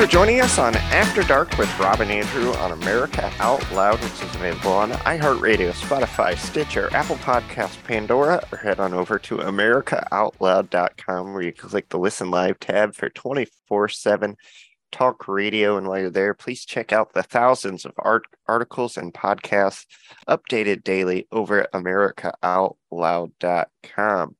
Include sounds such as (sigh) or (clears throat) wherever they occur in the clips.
for joining us on After Dark with Rob and Andrew on America Out Loud, which is available on iHeartRadio, Spotify, Stitcher, Apple Podcasts, Pandora, or head on over to AmericaOutloud.com where you can click the Listen Live tab for 24 7 talk radio. And while you're there, please check out the thousands of art- articles and podcasts updated daily over at AmericaOutloud.com.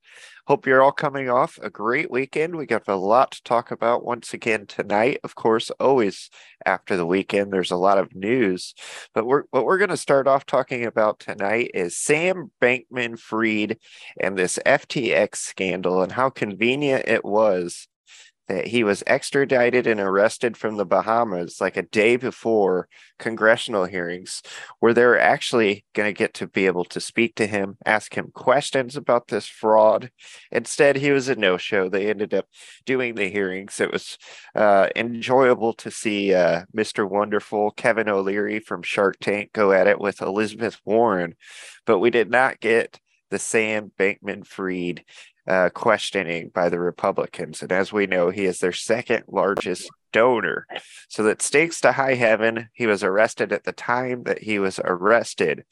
Hope you're all coming off a great weekend. We got a lot to talk about once again tonight. Of course, always after the weekend, there's a lot of news. But we're, what we're going to start off talking about tonight is Sam Bankman Fried and this FTX scandal and how convenient it was that he was extradited and arrested from the Bahamas like a day before congressional hearings, where they're actually going to get to be able to speak to him, ask him questions about this fraud. Instead, he was a no show. They ended up doing the hearings. It was uh, enjoyable to see uh, Mr. Wonderful Kevin O'Leary from Shark Tank go at it with Elizabeth Warren, but we did not get the Sam Bankman Fried uh, questioning by the Republicans. And as we know, he is their second largest donor. So that stakes to high heaven. He was arrested at the time that he was arrested.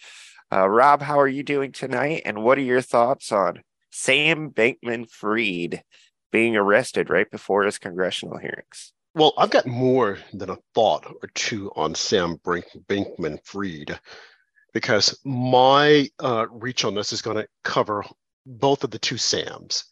Uh, Rob, how are you doing tonight? And what are your thoughts on Sam Bankman Fried being arrested right before his congressional hearings? Well, I've got more than a thought or two on Sam Bankman Fried because my uh, reach on this is going to cover both of the two Sams,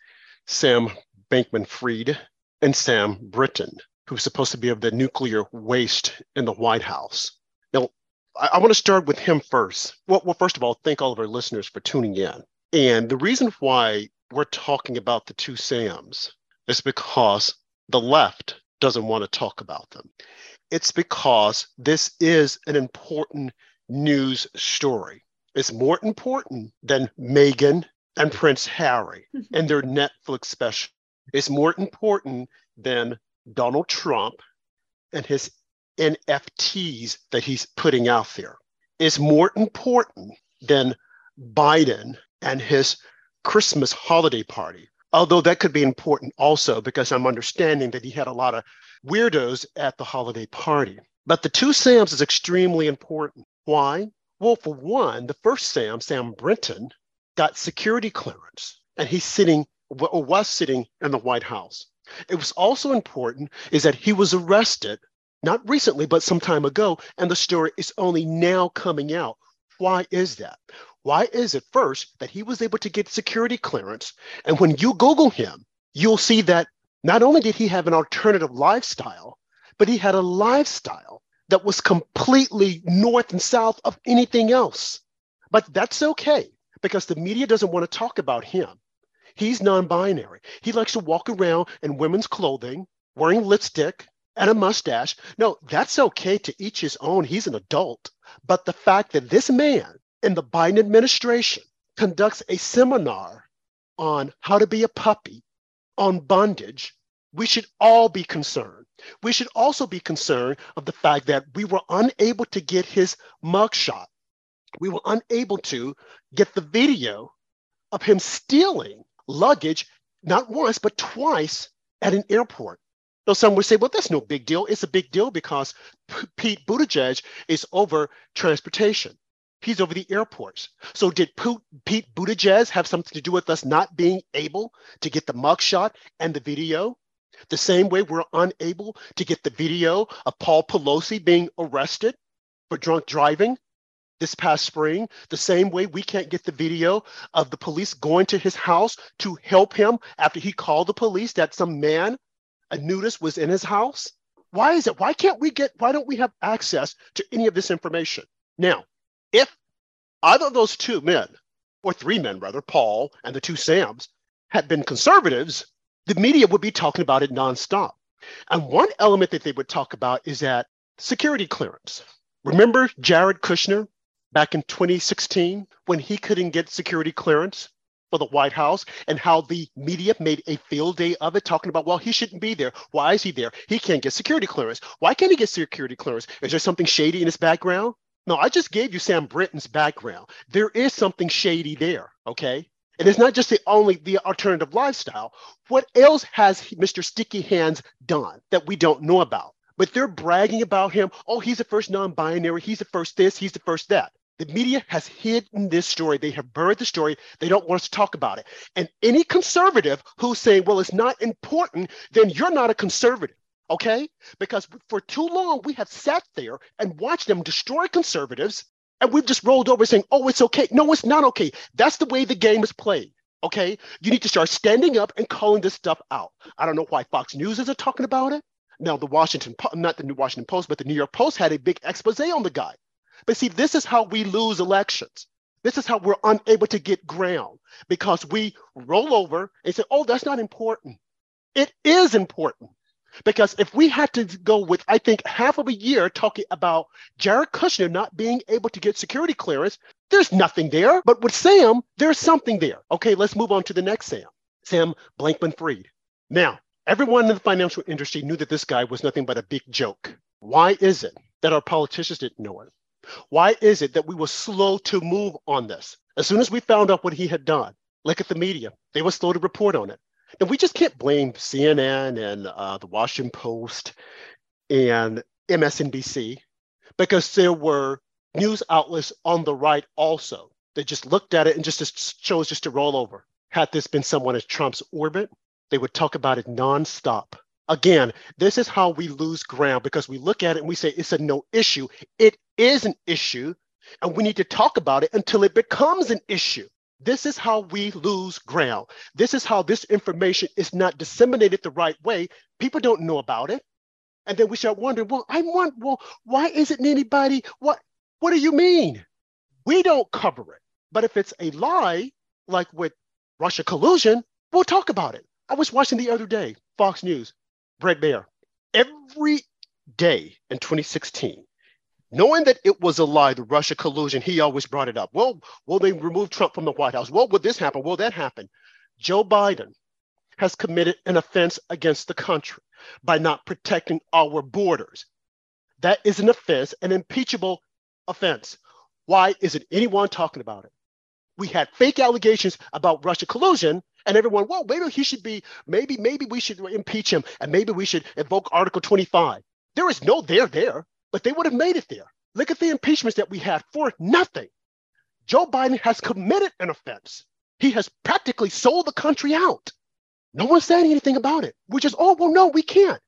Sam Bankman Fried and Sam Brinton, who's supposed to be of the nuclear waste in the White House. Now, I, I want to start with him first. Well, well, first of all, thank all of our listeners for tuning in. And the reason why we're talking about the two Sams is because the left doesn't want to talk about them. It's because this is an important news story. It's more important than Meghan and Prince Harry (laughs) and their Netflix special is more important than Donald Trump and his NFTs that he's putting out there. Is more important than Biden and his Christmas holiday party. Although that could be important also because I'm understanding that he had a lot of weirdos at the holiday party. But the two Sams is extremely important. Why? Well, for one, the first Sam, Sam Brinton, got security clearance and he's sitting or was sitting in the White House. It was also important is that he was arrested, not recently, but some time ago, and the story is only now coming out. Why is that? Why is it first that he was able to get security clearance? And when you Google him, you'll see that not only did he have an alternative lifestyle, but he had a lifestyle that was completely north and south of anything else. But that's okay because the media doesn't want to talk about him. He's non binary. He likes to walk around in women's clothing, wearing lipstick and a mustache. No, that's okay to each his own. He's an adult. But the fact that this man in the Biden administration conducts a seminar on how to be a puppy, on bondage, we should all be concerned. We should also be concerned of the fact that we were unable to get his mugshot we were unable to get the video of him stealing luggage, not once, but twice at an airport. Now, some would say, well, that's no big deal. It's a big deal because P- Pete Buttigieg is over transportation. He's over the airports. So, did P- Pete Buttigieg have something to do with us not being able to get the mugshot and the video? The same way we're unable to get the video of Paul Pelosi being arrested for drunk driving this past spring, the same way we can't get the video of the police going to his house to help him after he called the police that some man, a nudist, was in his house. Why is it? Why can't we get, why don't we have access to any of this information? Now, if either of those two men, or three men rather, Paul and the two Sams, had been conservatives, the media would be talking about it nonstop. And one element that they would talk about is that security clearance. Remember Jared Kushner, back in 2016 when he couldn't get security clearance for the White House and how the media made a field day of it, talking about, well, he shouldn't be there. Why is he there? He can't get security clearance. Why can't he get security clearance? Is there something shady in his background? No, I just gave you Sam Brinton's background. There is something shady there, okay? And it's not just the only the alternative lifestyle. What else has Mr. Sticky Hands done that we don't know about? but they're bragging about him. Oh, he's the first non binary. He's the first this. He's the first that. The media has hidden this story. They have buried the story. They don't want us to talk about it. And any conservative who's saying, well, it's not important, then you're not a conservative, okay? Because for too long, we have sat there and watched them destroy conservatives, and we've just rolled over saying, oh, it's okay. No, it's not okay. That's the way the game is played. Okay, you need to start standing up and calling this stuff out. I don't know why Fox News isn't talking about it. Now, the Washington, not the New Washington Post, but the New York Post had a big expose on the guy. But see, this is how we lose elections. This is how we're unable to get ground because we roll over and say, oh, that's not important. It is important. Because if we had to go with, I think, half of a year talking about Jared Kushner not being able to get security clearance, there's nothing there. But with Sam, there's something there. Okay, let's move on to the next Sam, Sam Bankman Fried. Now, everyone in the financial industry knew that this guy was nothing but a big joke. Why is it that our politicians didn't know it? Why is it that we were slow to move on this? As soon as we found out what he had done, look at the media, they were slow to report on it. And we just can't blame CNN and uh, the Washington Post and MSNBC because there were news outlets on the right also. They just looked at it and just, just chose just to roll over. Had this been someone in Trump's orbit, they would talk about it nonstop. Again, this is how we lose ground because we look at it and we say it's a no issue. It is an issue, and we need to talk about it until it becomes an issue. This is how we lose ground. This is how this information is not disseminated the right way. People don't know about it. And then we start wondering, well, I want, well, why isn't anybody, what, what do you mean? We don't cover it. But if it's a lie, like with Russia collusion, we'll talk about it. I was watching the other day, Fox News, Bret Baier. Every day in 2016, knowing that it was a lie, the Russia collusion, he always brought it up. Well, will they remove Trump from the White House? Well, would this happen? Will that happen? Joe Biden has committed an offense against the country by not protecting our borders. That is an offense, an impeachable offense. Why isn't anyone talking about it? We had fake allegations about Russia collusion, and everyone, well, maybe he should be, maybe, maybe we should impeach him, and maybe we should invoke Article 25. There is no there there but they would have made it there. Look at the impeachments that we had for nothing. Joe Biden has committed an offense. He has practically sold the country out. No one's saying anything about it. We're just, oh, well, no, we can't.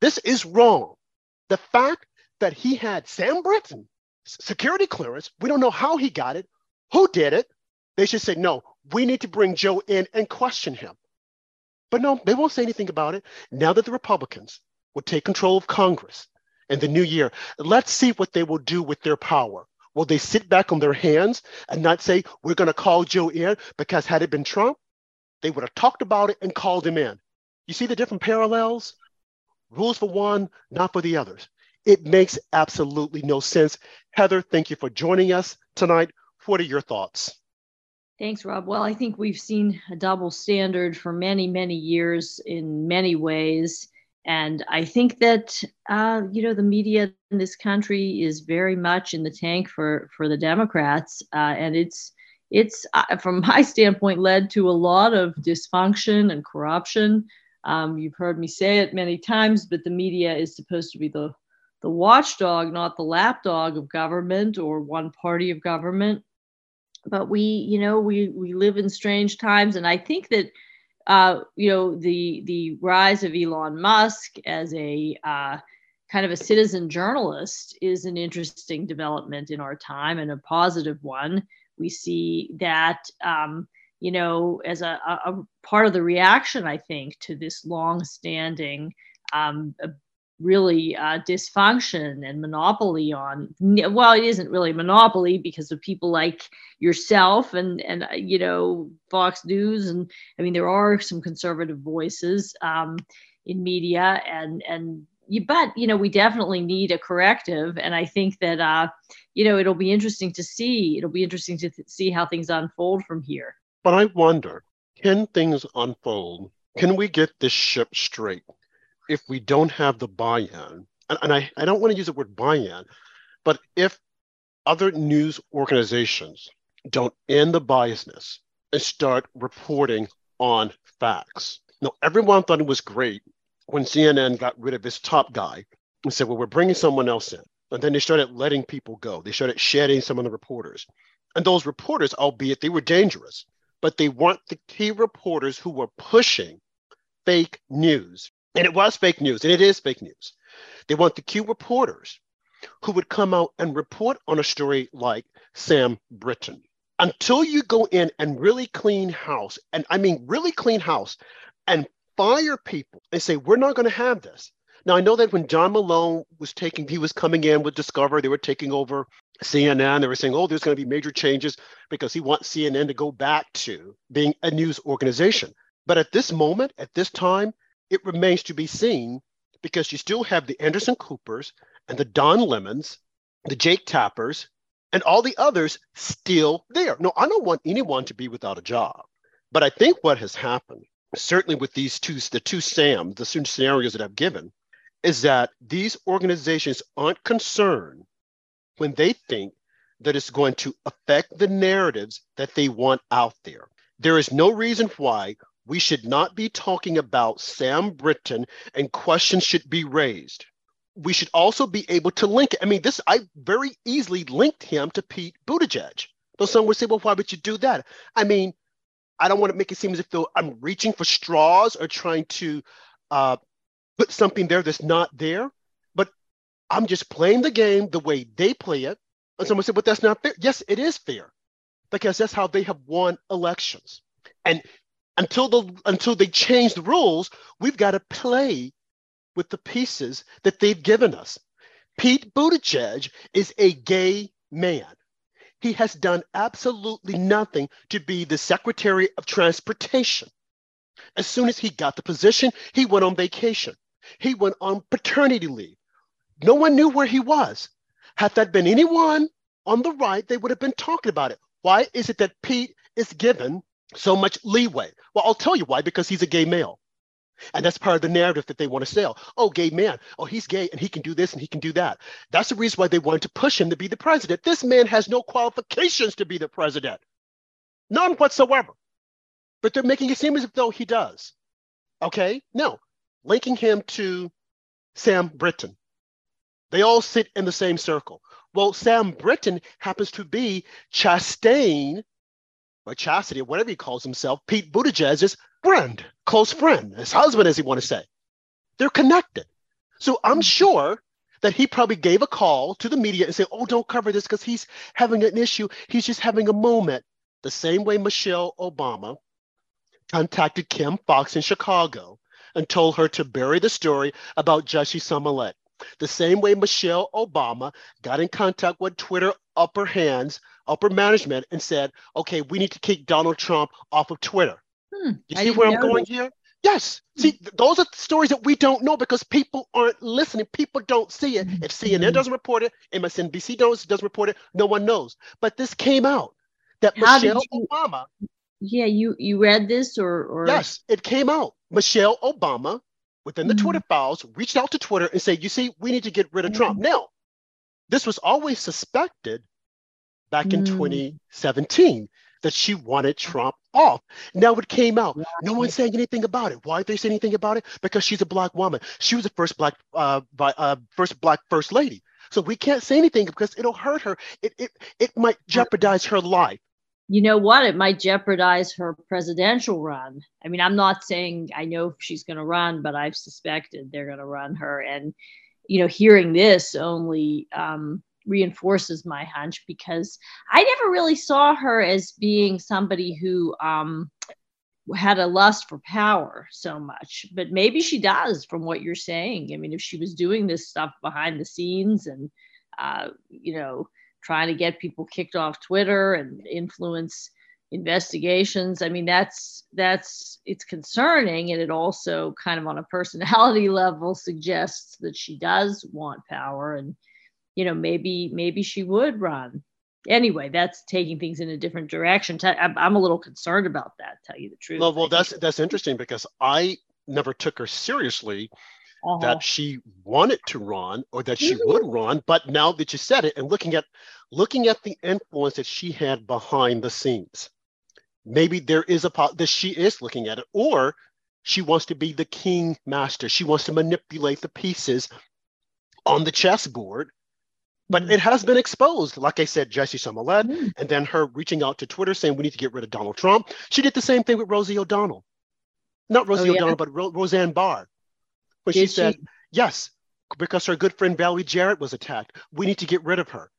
This is wrong. The fact that he had Sam Brinton security clearance, we don't know how he got it, who did it. They should say, no, we need to bring Joe in and question him. But no, they won't say anything about it. Now that the Republicans will take control of Congress, in the new year. Let's see what they will do with their power. Will they sit back on their hands and not say, we're going to call Joe in? Because had it been Trump, they would have talked about it and called him in. You see the different parallels? Rules for one, not for the others. It makes absolutely no sense. Heather, thank you for joining us tonight. What are your thoughts? Thanks, Rob. Well, I think we've seen a double standard for many, many years in many ways. And I think that uh, you know the media in this country is very much in the tank for for the Democrats, uh, and it's it's uh, from my (laughs) standpoint led to a lot of dysfunction and corruption. Um, you've heard me say it many times, but the media is supposed to be the the watchdog, not the lapdog of government or one party of government. But we, you know, we we live in strange times, and I think that uh, you know, the the rise of Elon Musk as a uh, kind of a citizen journalist is an interesting development in our time and a positive one. We see that, um, you know, as a, a, part of the reaction, I think, to this long-standing um, really uh, dysfunction and monopoly on well it isn't really monopoly because of people like yourself and and uh, you know fox news and i mean there are some conservative voices um, in media and and you but you know we definitely need a corrective and i think that uh you know it'll be interesting to see it'll be interesting to th- see how things unfold from here. But i wonder can things unfold? Can we get this ship straight if we don't have the buy-in, and, and I, I don't want to use the word buy-in, but if other news organizations don't end the biasness and start reporting on facts. Now, everyone thought it was great when CNN got rid of its top guy and said, well, we're bringing someone else in. And then they started letting people go. They started shedding some of the reporters. And those reporters, albeit they were dangerous, but they weren't the key reporters who were pushing fake news. And it was fake news, and it is fake news. They want the key reporters who would come out and report on a story like Sam Brinton. Until you go in and really clean house, and I mean really clean house, and fire people and say, we're not going to have this. Now, I know that when John Malone was taking, he was coming in with Discover, they were taking over CNN. They were saying, oh, there's going to be major changes because he wants CNN to go back to being a news organization. But at this moment, at this time, it remains to be seen because you still have the Anderson Coopers and the Don Lemons, the Jake Tappers, and all the others still there. No, I don't want anyone to be without a job. But I think what has happened, certainly with these two, the two SAMs, the two scenarios that I've given, is that these organizations aren't concerned when they think that it's going to affect the narratives that they want out there. There is no reason why we should not be talking about Sam Brinton and questions should be raised. We should also be able to link. I mean, this I very easily linked him to Pete Buttigieg. Though some would say, well, why would you do that? I mean, I don't want to make it seem as if though I'm reaching for straws or trying to uh, put something there that's not there. But I'm just playing the game the way they play it. And someone said, but that's not fair. Yes, it is fair because that's how they have won elections. And until the until they change the rules, we've got to play with the pieces that they've given us. Pete Buttigieg is a gay man. He has done absolutely nothing to be the Secretary of Transportation. As soon as he got the position, he went on vacation. He went on paternity leave. No one knew where he was. Had that been anyone on the right, they would have been talking about it. Why is it that Pete is given so much leeway? Well, I'll tell you why, because he's a gay male. And that's part of the narrative that they want to sell. Oh, gay man. Oh, he's gay and he can do this and he can do that. That's the reason why they wanted to push him to be the president. This man has no qualifications to be the president, none whatsoever. But they're making it seem as though he does. Okay? No, linking him to Sam Brinton. They all sit in the same circle. Well, Sam Brinton happens to be Chastain, or Chastity, or whatever he calls himself, Pete Buttigieg's friend, close friend, his husband, as he want to say. They're connected. So I'm mm-hmm. sure that he probably gave a call to the media and said, oh, don't cover this because he's having an issue. He's just having a moment. The same way Michelle Obama contacted Kim Foxx in Chicago and told her to bury the story about Jussie Smollett. The same way Michelle Obama got in contact with Twitter upper hands, upper management, and said, okay, we need to kick Donald Trump off of Twitter. Hmm, you see where I'm going here? Yes. Hmm. See, those are stories that we don't know because people aren't listening. People don't see it. If CNN hmm. doesn't report it, MSNBC does, doesn't report it, no one knows. But this came out that How Michelle you, Obama. Yeah, you you read this or or yes, it came out. Michelle Obama within the mm-hmm. Twitter files reached out to Twitter and said, you see, we need to get rid of mm-hmm. Trump. Now, this was always suspected back mm-hmm. in mm. 2017 that she wanted Trump off. Now it came out. Right. No one's saying anything about it. Why did they say anything about it? Because she's a black woman. She was the first black uh, uh, first black first lady. So we can't say anything because it'll hurt her. It it it might jeopardize her life you know what? It might jeopardize her presidential run. I mean, I'm not saying I know she's going to run, but I've suspected they're going to run her. And, you know, hearing this only um, reinforces my hunch because I never really saw her as being somebody who um, had a lust for power so much. But maybe she does from what you're saying. I mean, if she was doing this stuff behind the scenes and, uh, you know, trying to get people kicked off Twitter and influence investigations. I mean, that's that's it's concerning, and it also kind of on a personality (laughs) level suggests that she does want power, and you know maybe maybe she would run. Anyway, that's taking things in a different direction. I'm a little concerned about that. Tell you the truth. Well, well, that's that's interesting because I never took her seriously uh-huh. that she wanted to run or that she mm-hmm. would run but now that you said it and looking at looking at the influence that she had behind the scenes maybe there is a pot that she is looking at it or she wants to be the king master she wants to manipulate the pieces on the chessboard. But it has been exposed. Like I said, Jesse Smollett, Mm. and then her reaching out to Twitter saying we need to get rid of Donald Trump. She did the same thing with Rosie O'Donnell. Not Rosie Oh, yeah? O'Donnell, but Ro- Roseanne Barr. When she Did said, yes, because her good friend Valerie Jarrett was attacked. We need to get rid of her.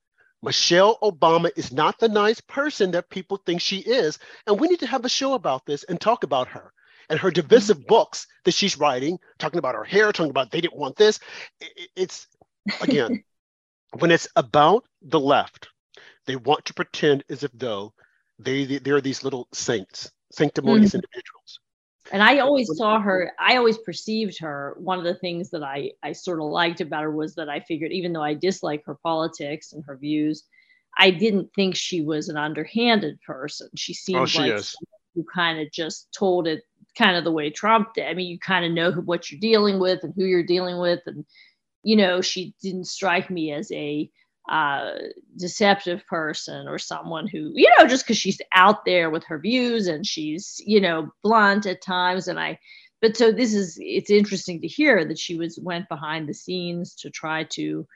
Michelle Obama is not the nice person that people think she is. And we need to have a show about this and talk about her and her divisive books that she's writing, talking about her hair, talking about they didn't want this. It's, again, (laughs) when it's about the left, they want to pretend as if though they, they're these little saints, sanctimonious mm-hmm. individuals. and I always saw her, I always perceived her. One of the things that I, I sort of liked about her was that I figured, even though I dislike her politics and her views, I didn't think she was an underhanded person. She oh, seemed Oh, she like who kind of just told it kind of the way Trump did. I mean, you kind of know who, what you're dealing with and who you're dealing with. And, you know, she didn't strike me as a uh, deceptive person or someone who, you know, just because she's out there with her views and she's, you know, blunt at times. And I, but so this is, it's interesting to hear that she was, went behind the scenes to try to,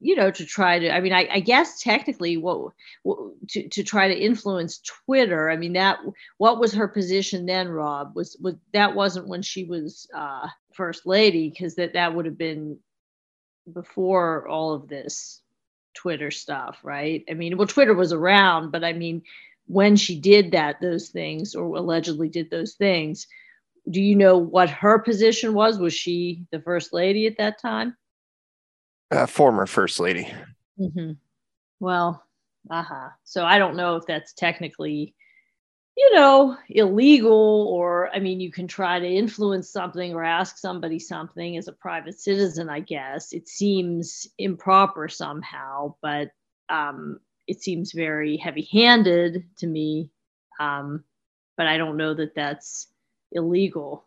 you know, to try to, I mean, I, I guess technically what, what to, to try to influence Twitter. I mean, that, what was her position then, Rob? Was, was that wasn't when she was uh, first lady, because that, that would have been before all of this Twitter stuff, right? I mean, well, Twitter was around, but I mean, when she did that, those things, or allegedly did those things, do you know what her position was? Was she the first lady at that time? Uh, former first lady. Mm-hmm. Well, uh-huh. So I don't know if that's technically, you know, illegal or I mean, you can try to influence something or ask somebody something as a private citizen, I guess. It seems improper somehow, but um, it seems very heavy-handed to me. Um, but I don't know that that's illegal.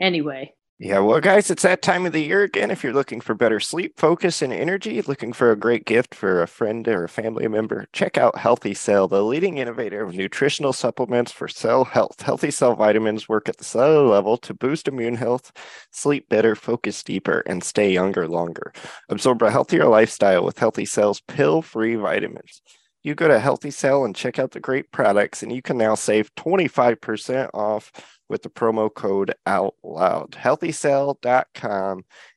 Anyway, Yeah, well, guys, it's that time of the year again. If you're looking for better sleep, focus, and energy, looking for a great gift for a friend or a family member, check out Healthy Cell, the leading innovator of nutritional supplements for cell health. Healthy Cell vitamins work at the cellular level to boost immune health, sleep better, focus deeper, and stay younger longer. Absorb a healthier lifestyle with Healthy Cell's pill free vitamins. You go to Healthy Cell and check out the great products, and you can now save 25% off with the promo code out loud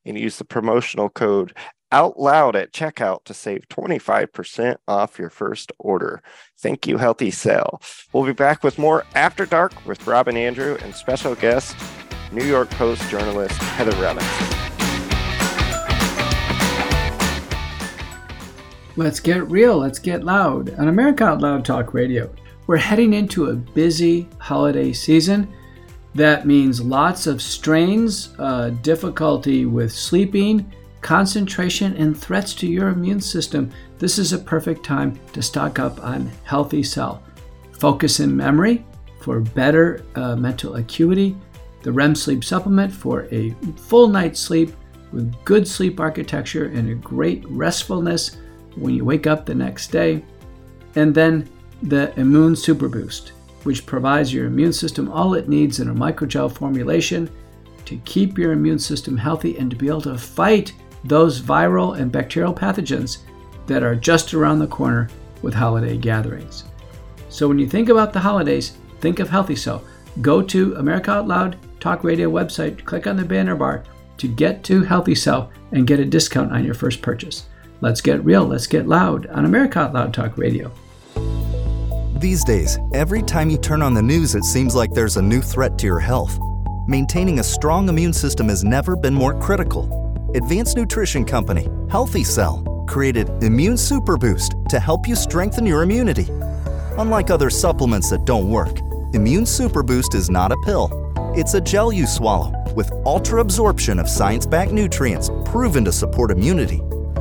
and use the promotional code out loud at checkout to save 25% off your first order. Thank you healthy cell. We'll be back with more after dark with robin andrew and special guest new york post journalist heather robinson Let's get real, let's get loud on America Out Loud Talk Radio. We're heading into a busy holiday season. That means lots of strains, uh, difficulty with sleeping, concentration, and threats to your immune system. This is a perfect time to stock up on Healthy Cell. Focus and memory for better uh, mental acuity, the REM sleep supplement for a full night's sleep with good sleep architecture and a great restfulness when you wake up the next day. And then the Immune Super Boost, which provides your immune system all it needs in a microgel formulation to keep your immune system healthy and to be able to fight those viral and bacterial pathogens that are just around the corner with holiday gatherings. So when you think about the holidays, think of Healthy Cell. Go to America Out Loud Talk Radio website, click on the banner bar to get to Healthy Cell and get a discount on your first purchase. Let's get real, let's get loud on America Loud Talk Radio. These days, every time you turn on the news, it seems like there's a new threat to your health. Maintaining a strong immune system has never been more critical. Advanced Nutrition Company, Healthy Cell, created Immune Super Boost to help you strengthen your immunity. Unlike other supplements that don't work, Immune Super Boost is not a pill. It's a gel you swallow with ultra absorption of science backed nutrients proven to support immunity,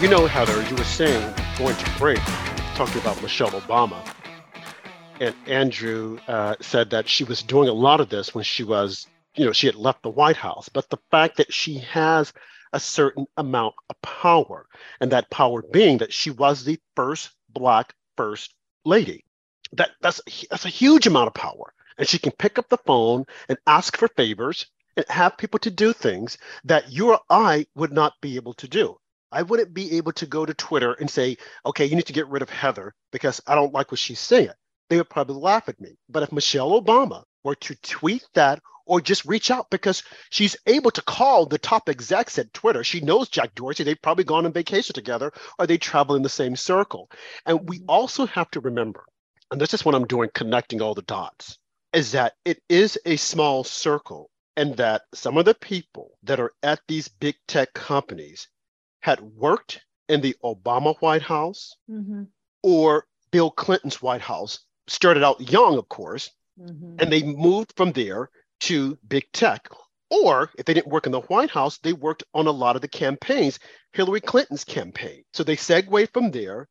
You know, Heather, you were saying going to break, talking about Michelle Obama. And Andrew uh, said that she was doing a lot of this when she was, you know, she had left the White House. But the fact that she has a certain amount of power, and that power being that she was the first Black first lady, that that's that's a huge amount of power. And she can pick up the phone and ask for favors and have people to do things that you or I would not be able to do. I wouldn't be able to go to Twitter and say, okay, you need to get rid of Heather because I don't like what she's saying. They would probably laugh at me. But if Michelle Obama were to tweet that or just reach out because she's able to call the top execs at Twitter. She knows Jack Dorsey. They've probably gone on vacation together or they travel in the same circle. And we mm-hmm. also have to remember, and this is what I'm doing, connecting all the dots, is that it is a small circle and that some of the people that are at these big tech companies had worked in the Obama White House mm-hmm. or Bill Clinton's White House, started out young, of course, mm-hmm. and they moved from there to big tech. Or if they didn't work in the White House, they worked on a lot of the campaigns, Hillary Clinton's campaign. So they segue from there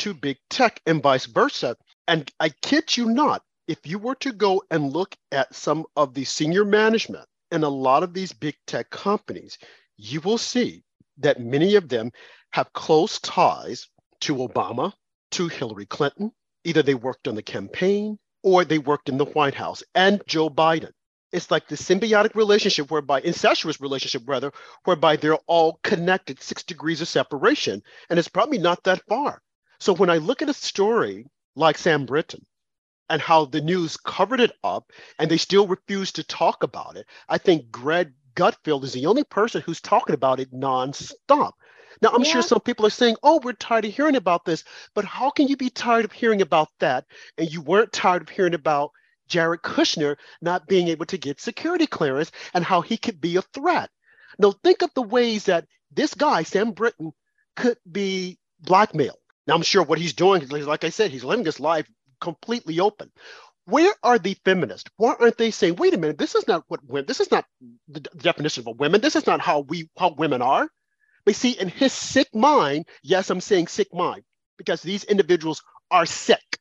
to big tech and vice versa. And I kid you not, if you were to go and look at some of the senior management in a lot of these big tech companies, you will see that many of them have close ties to Obama, to Hillary Clinton. Either they worked on the campaign or they worked in the White House and Joe Biden. It's like the symbiotic relationship whereby, incestuous relationship rather, whereby they're all connected six degrees of separation. And it's probably not that far. So when I look at a story like Sam Brinton and how the news covered it up and they still refuse to talk about it, I think Greg Gutfeld is the only person who's talking about it nonstop. Now, I'm yeah. sure some people are saying, oh, we're tired of hearing about this, but how can you be tired of hearing about that? And you weren't tired of hearing about Jared Kushner not being able to get security clearance and how he could be a threat. Now, think of the ways that this guy, Sam Brinton, could be blackmailed. Now, I'm sure what he's doing, like I said, he's living his life completely open where are the feminists? Why aren't they saying, wait a minute, this is not what women, this is not the definition of a woman. This is not how we how women are. But see, in his sick mind, yes, I'm saying sick mind, because these individuals are sick.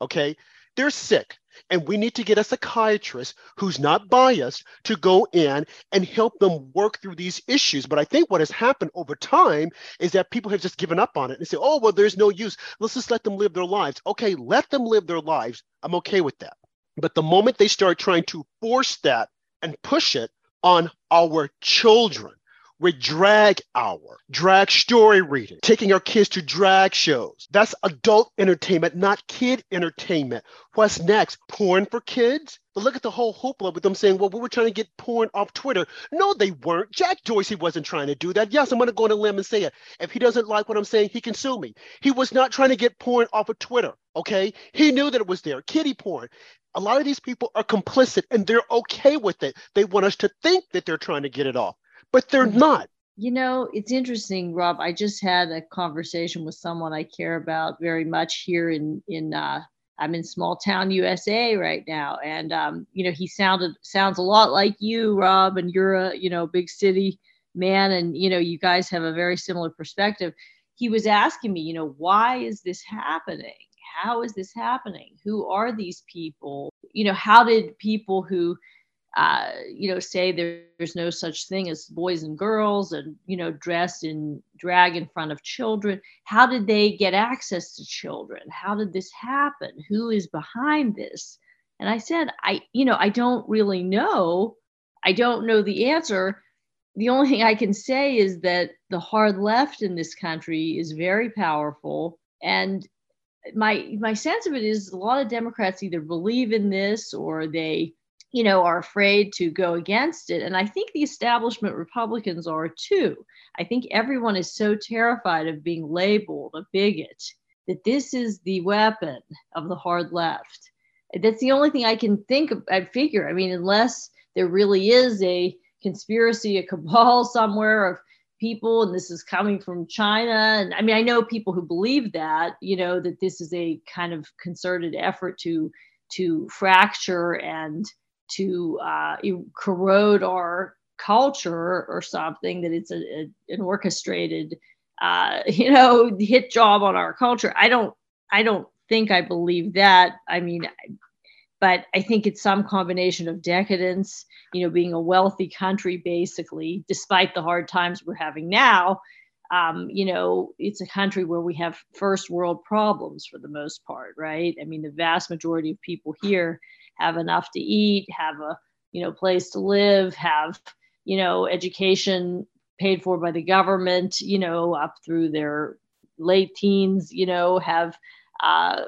Okay. They're sick. And we need to get a psychiatrist who's not biased to go in and help them work through these issues. But I think what has happened over time is that people have just given up on it and say, oh, well, there's no use. Let's just let them live their lives. Okay, let them live their lives. I'm okay with that. But the moment they start trying to force that and push it on our children, with drag hour, drag story reading, taking our kids to drag shows. That's adult entertainment, not kid entertainment. What's next? Porn for kids? But look at the whole hoopla with them saying, well, we were trying to get porn off Twitter. No, they weren't. Jack Dorsey wasn't trying to do that. Yes, I'm going to go on a limb and say it. If he doesn't like what I'm saying, he can sue me. He was not trying to get porn off of Twitter. Okay. He knew that it was there. Kitty porn. A lot of these people are complicit and they're okay with it. They want us to think that they're trying to get it off but they're mm-hmm. not. You know, it's interesting, Rob. I just had a conversation with someone I care about very much here in in uh, I'm in small town USA right now, and um, you know, he sounded sounds a lot like you, Rob, and you're a you know big city man, and you know, you guys have a very similar perspective. He was asking me, you know, why is this happening? How is this happening? Who are these people? You know, how did people who uh, you know, say there, there's no such thing as boys and girls and, you know, dressed in drag in front of children. How did they get access to children? How did this happen? Who is behind this? And I said, I, you know, I don't really know. I don't know the answer. The only thing I can say is that the hard left in this country is very powerful. And my my sense of it is a lot of Democrats either believe in this or they you know, are afraid to go against it. And I think the establishment Republicans are too. I think everyone is so terrified of being labeled a bigot that this is the weapon of the hard left. That's the only thing I can think of, I figure. I mean, unless there really is a conspiracy, a cabal (laughs) somewhere of people, and this is coming from China. And I mean, I know people who believe that, you know, that this is a kind of concerted effort to to fracture and to uh, corrode our culture or something that it's a, a an orchestrated uh, (laughs) you know hit job on our culture. I don't i don't think i believe that. I mean but i think it's some combination of decadence you know being a wealthy country basically despite the hard times we're having now um, you know it's a country where we have first world problems for the most part right? I mean the vast majority of people here have enough to eat, have a you know place to live, have you know education paid for by the government, you know up through their late teens, you know have uh,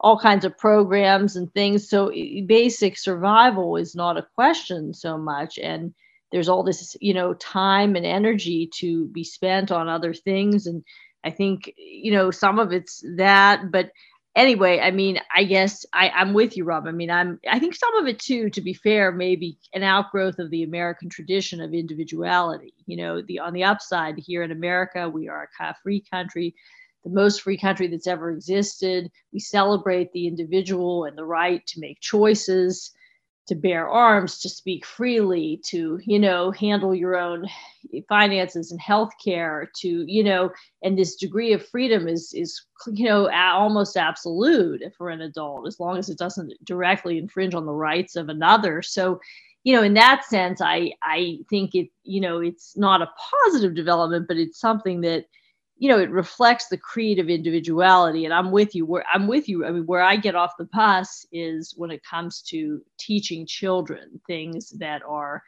all kinds of programs and things. So basic survival is not a question so much, and there's all this you know time and energy to be spent on other things and i think you know some of it's that but anyway, I mean, I guess I, I'm with you, Rob. I mean, I'm I think some of it too, to be fair, maybe an outgrowth of the American tradition of individuality. You know, the on the upside here in America, we are a kind of free country, the most free country that's ever existed. We celebrate the individual and the right to make choices to bear arms, to speak freely, to, you know, handle your own finances and healthcare, to, you know, and this degree of freedom is, is, you know, almost absolute for an adult, as long as it doesn't directly infringe on the rights of another. So, you know, in that sense, I, I think it, you know, it's not a positive development, but it's something that, you know it reflects the creed of individuality and i'm with you where i'm with you. I mean where i get off the bus is when it comes to teaching children things that are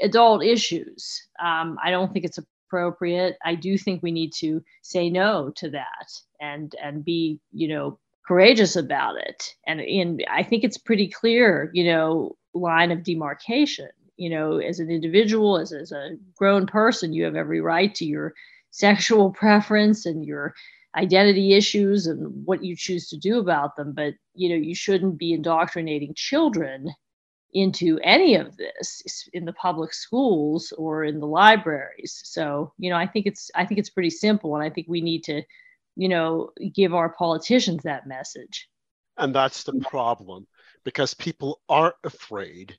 adult issues. Um, i don't think it's appropriate. I do think we need to say no to that and and be you know courageous about it. And and i think it's pretty clear you know line of demarcation. You know as an individual as, as a grown person you have every right to your sexual preference and your identity issues and what you choose to do about them. But you know you shouldn't be indoctrinating children into any of this in the public schools or in the libraries. So you know i think it's i think it's pretty simple and i think we need to you know give our politicians that message. And that's the problem because people are afraid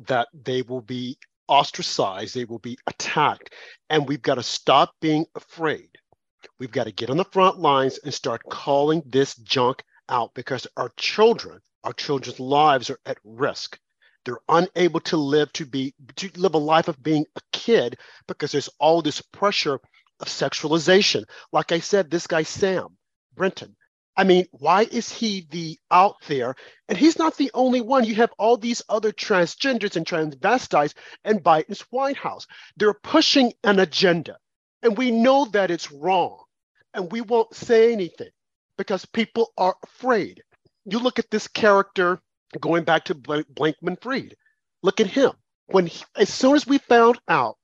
that they will be ostracized, they will be attacked. And we've got to stop being afraid. We've got to get on the front lines and start calling this junk out because our children, our children's lives are at risk. They're unable to live to be to live a life of being a kid because there's all this pressure of sexualization. Like I said, this guy Sam Brinton, I mean, why is he the out there? And he's not the only one. You have all these other transgenders and transvestites in Biden's White House. They're pushing an agenda. And we know that it's wrong. And we won't say anything because people are afraid. You look at this character going back to Blankman Fried. Look at him. When he, as soon as we found out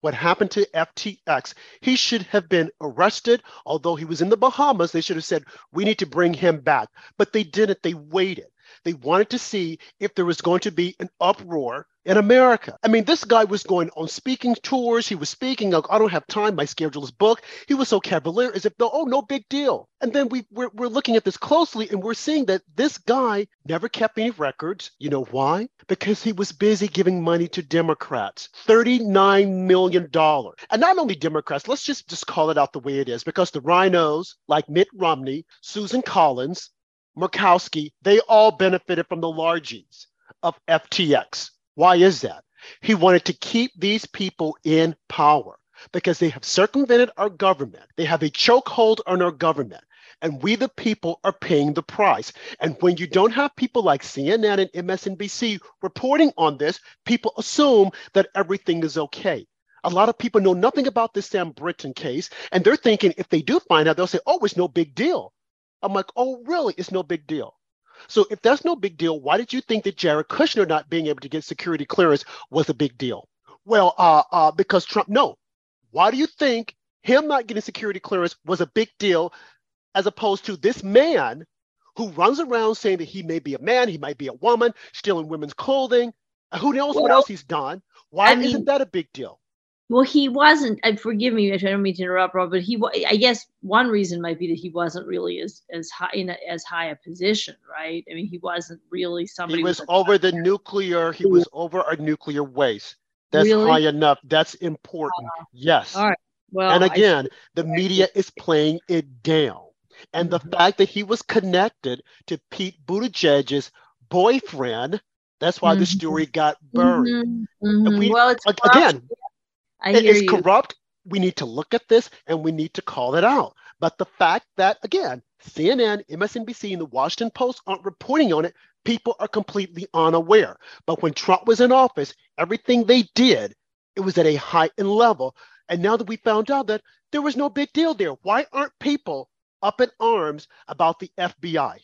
what happened to FTX. He should have been arrested. Although he was in the Bahamas, they should have said, we need to bring him back. But they didn't. They waited. They wanted to see if there was going to be an uproar in America. I mean, this guy was going on speaking tours. He was speaking like, I don't have time. My schedule is booked. He was so cavalier as if, oh, no big deal. And then we, we're, we're looking at this closely and we're seeing that this guy never kept any records. You know why? Because he was busy giving money to Democrats, $39 million. And not only Democrats, let's just, just call it out the way it is, because the RINOs like Mitt Romney, Susan Collins, Murkowski, they all benefited from the largies of FTX. Why is that? He wanted to keep these people in power because they have circumvented our government. They have a chokehold on our government. And we, the people, are paying the price. And when you don't have people like CNN and MSNBC reporting on this, people assume that everything is okay. A lot of people know nothing about this Sam Brinton case, and they're thinking if they do find out, they'll say, oh, it's no big deal. I'm like, oh, really? It's no big deal. So if that's no big deal, why did you think that Jared Kushner not being able to get security clearance was a big deal? Well, uh, uh, because Trump, no. Why do you think him not getting security clearance was a big deal as opposed to this man who runs around saying that he may be a man, he might be a woman, stealing women's clothing. Who knows well, what else he's done? Why I mean, isn't that a big deal? Well, he wasn't. And forgive me, I don't mean to interrupt, Rob, but he. I guess one reason might be that he wasn't really as as high in a, as high a position, right? I mean, he wasn't really somebody. He was over the nuclear. He was over our nuclear waste. That's really? high enough. That's important. Uh, yes. All right. Well, and again, I, the media is playing it down. And the mm-hmm. fact that he was connected to Pete Buttigieg's boyfriend, that's why mm-hmm. the story got buried. Mm-hmm. mm-hmm. We, well, it's again, I it is you. corrupt. We need to look at this and we need to call it out. But the fact that, again, CNN, MSNBC, and the Washington Post aren't reporting on it, people are completely unaware. But when Trump was in office, everything they did, it was at a heightened level. And now that we found out that there was no big deal there, why aren't people up in arms about the FBI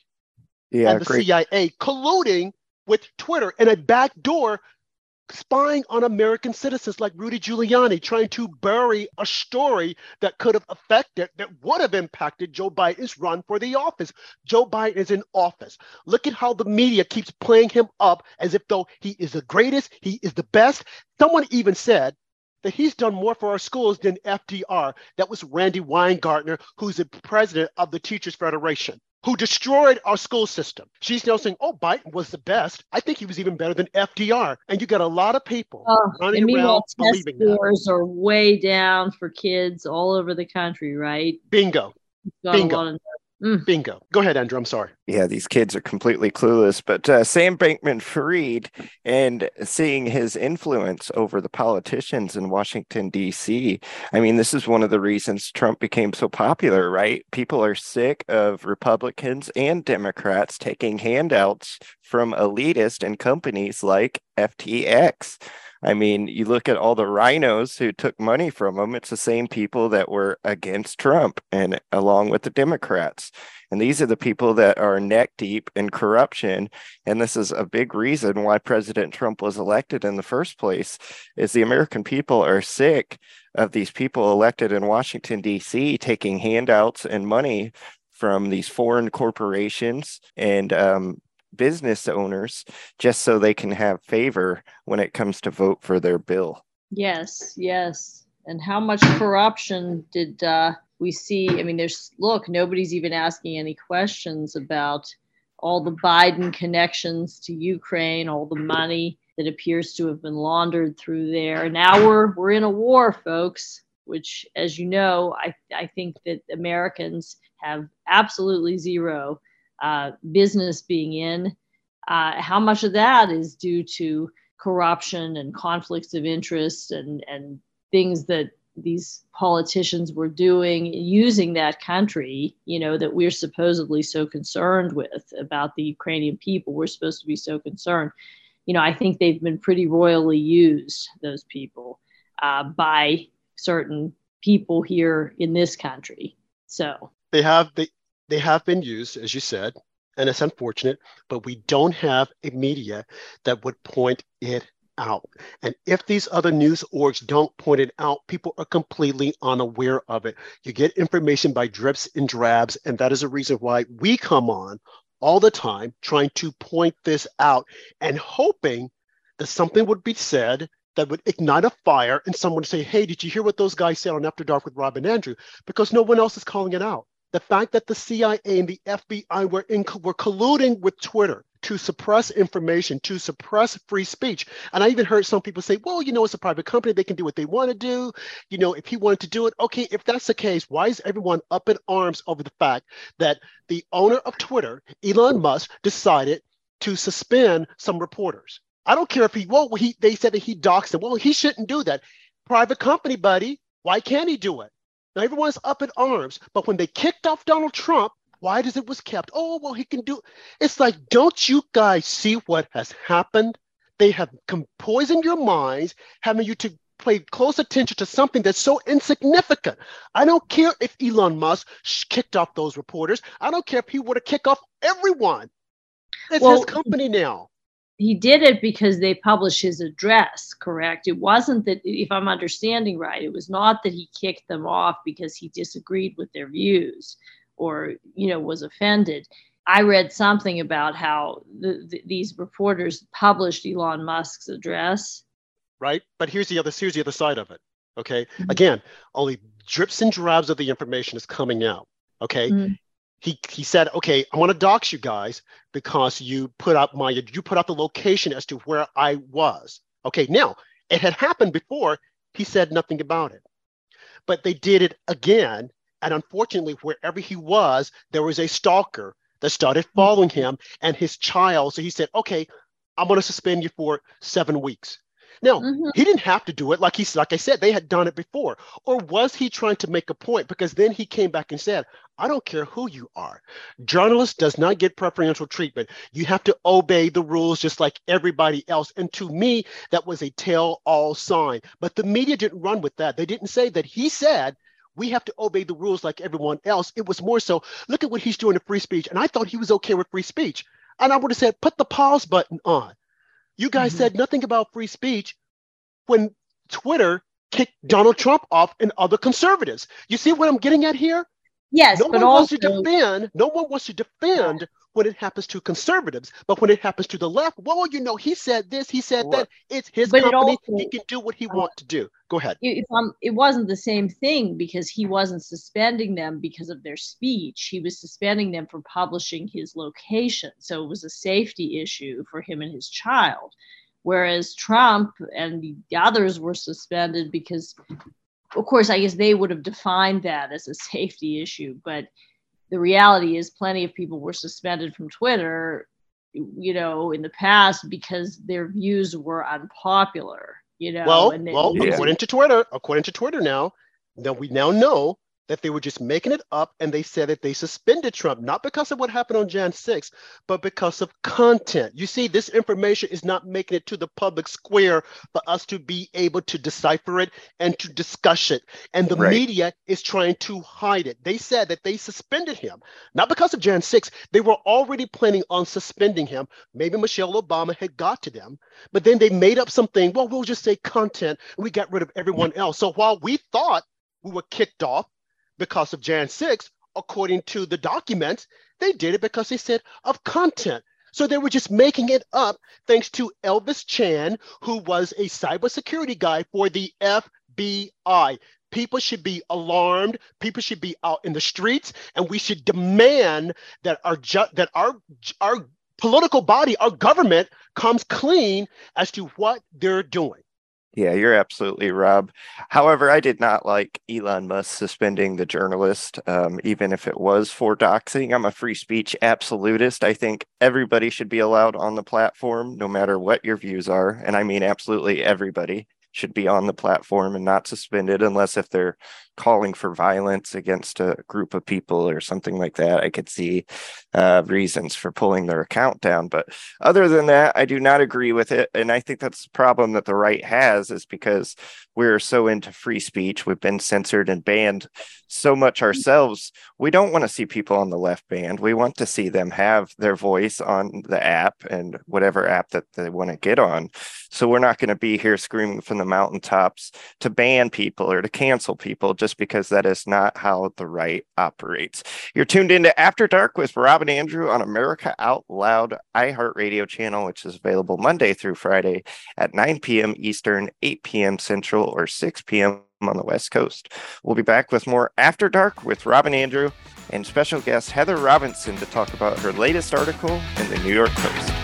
yeah, and the great. CIA colluding with Twitter in a back door spying on American citizens like Rudy Giuliani, trying to bury a story that could have affected, that would have impacted Joe Biden's run for the office. Joe Biden is in office. Look at how the media keeps playing him up as if though he is the greatest, he is the best. Someone even said that he's done more for our schools than FDR. That was Randi Weingarten, who's the president of the Teachers Federation who destroyed our school system. She's now saying, oh, Biden was the best. I think he was even better than FDR. And you got a lot of people oh, running around believing test scores that. are way down for kids all over the country, right? Bingo. Bingo. Mm. Bingo. Go ahead, Andrew. I'm sorry. Yeah, these kids are completely clueless. But uh, Sam Bankman Fried and seeing his influence over the politicians in Washington, D.C., I mean, this is one of the reasons Trump became so popular, right? People are sick of Republicans and Democrats taking handouts from elitists and companies like FTX. I mean, you look at all the RINOs who took money from him, it's the same people that were against Trump and along with the Democrats. And these are the people that are neck deep in corruption. And this is a big reason why President Trump was elected in the first place is the American people are sick of these people elected in Washington, D.C., taking handouts and money from these foreign corporations and um, business owners just so they can have favor when it comes to vote for their bill. Yes, yes. And how much corruption did uh, we see? I mean, there's look, nobody's even asking any questions about all the Biden connections to Ukraine, all the money that appears to have been laundered through there. Now we're we're in a war, folks. Which, as you know, I I think that Americans have absolutely zero uh, business being in. Uh, how much of that is due to corruption and conflicts of interest and, and things that these politicians were doing using that country, you know, that we're supposedly so concerned with about the Ukrainian people. We're supposed to be so concerned. You know, I think they've been pretty royally used, those people, uh, by certain people here in this country. So they have they they have been used, as you said, and it's unfortunate, but we don't have a media that would point it out. And if these other news orgs don't point it out, people are completely unaware of it. You get information by drips and drabs, and that is a reason why we come on all the time trying to point this out and hoping that something would be said that would ignite a fire and someone say, Hey, did you hear what those guys said on After Dark with Rob and Andrew? Because no one else is calling it out the fact that the CIA and the FBI were, in, were colluding with Twitter to suppress information, to suppress free speech. And I even heard some people say, well, you know, it's a private company. They can do what they want to do. You know, if he wanted to do it, okay, if that's the case, why is everyone up in arms over the fact that the owner of Twitter, Elon Musk, decided to suspend some reporters? I don't care if he, well, he, they said that he doxed them. Well, he shouldn't do that. Private company, buddy. Why can't he do it? Now everyone's up in arms, but when they kicked off Donald Trump, why does it was kept? Oh, well, he can do. It's like, don't you guys see what has happened? They have poisoned your minds, having you to pay close attention to something that's so insignificant. I don't care if Elon Musk kicked off those reporters. I don't care if he were to kick off everyone. It's well, his company now. He did it because they published his address, correct? It wasn't that, if I'm understanding right, it was not that he kicked them off because he disagreed with their views or, you know, was offended. I read something about how the, the, these reporters published Elon Musk's address. Right, but here's the other here's the other side of it. Okay, mm-hmm. again, only drips and drabs of the information is coming out. Okay, mm-hmm. He he said, okay, I want to dox you guys because you put up my you put up the location as to where I was. Okay, now it had happened before. He said nothing about it, but they did it again, and unfortunately, wherever he was, there was a stalker that started following him and his child. So he said, okay, I'm going to suspend you for seven weeks. Now, mm-hmm. he didn't have to do it like he's like I said, they had done it before. Or was he trying to make a point? Because then he came back and said, I don't care who you are. Journalist does not get preferential treatment. You have to obey the rules just like everybody else. And to me, that was a tell-all sign. But the media didn't run with that. They didn't say that he said we have to obey the rules like everyone else. It was more so, look at what he's doing to free speech. And I thought he was okay with free speech. And I would have said, put the pause button on. You guys mm-hmm. said nothing about free speech when Twitter kicked Donald Trump off and other conservatives. You see what I'm getting at here? Yes, no but one also... wants to defend. No one wants to defend when it happens to conservatives, but when it happens to the left, well, you know, he said this, he said that. It's his but company. It also, he can do what he uh, wants to do. Go ahead. If, um, it wasn't the same thing because he wasn't suspending them because of their speech. He was suspending them for publishing his location. So it was a safety issue for him and his child. Whereas Trump and the others were suspended because, of course, I guess they would have defined that as a safety issue, but the reality is plenty of people were suspended from Twitter, you know, in the past because their views were unpopular, you know. Well, they, well, yeah. according to Twitter, according to Twitter now, that we now know that they were just making it up and they said that they suspended Trump, not because of what happened on Jan 6, but because of content. You see, this information is not making it to the public square for us to be able to decipher it and to discuss it. And the right. media is trying to hide it. They said that they suspended him, not because of Jan 6. They were already planning on suspending him. Maybe Michelle Obama had got to them, but then they made up something. Well, we'll just say content. And we got rid of everyone else. So while we thought we were kicked off, because of Jan 6, according to the documents, they did it because they said of content. So they were just making it up thanks to Elvis Chan, who was a cybersecurity guy for the FBI. People should be alarmed. People should be out in the streets, and we should demand that our ju- that our our political body, our government, comes clean as to what they're doing. Yeah, you're absolutely Rob. However, I did not like Elon Musk suspending the journalist, um, even if it was for doxing. I'm a free speech absolutist. I think everybody should be allowed on the platform, no matter what your views are. And I mean, absolutely everybody should be on the platform and not suspended unless if they're calling for violence against a group of people or something like that. I could see uh, reasons for pulling their account down. But other than that, I do not agree with it. And I think that's the problem that the right has is because we're so into free speech. We've been censored and banned so much ourselves. We don't want to see people on the left banned. We want to see them have their voice on the app and whatever app that they want to get on. So we're not going to be here screaming from the mountaintops to ban people or to cancel people just because that is not how the right operates. You're tuned into After Dark with Rob and Andrew on America Out Loud iHeartRadio channel, which is available Monday through Friday at 9 p.m. Eastern, 8 p.m. Central, or 6 p.m. on the West Coast. We'll be back with more After Dark with Rob and Andrew and special guest Heather Robinson to talk about her latest article in the New York Post.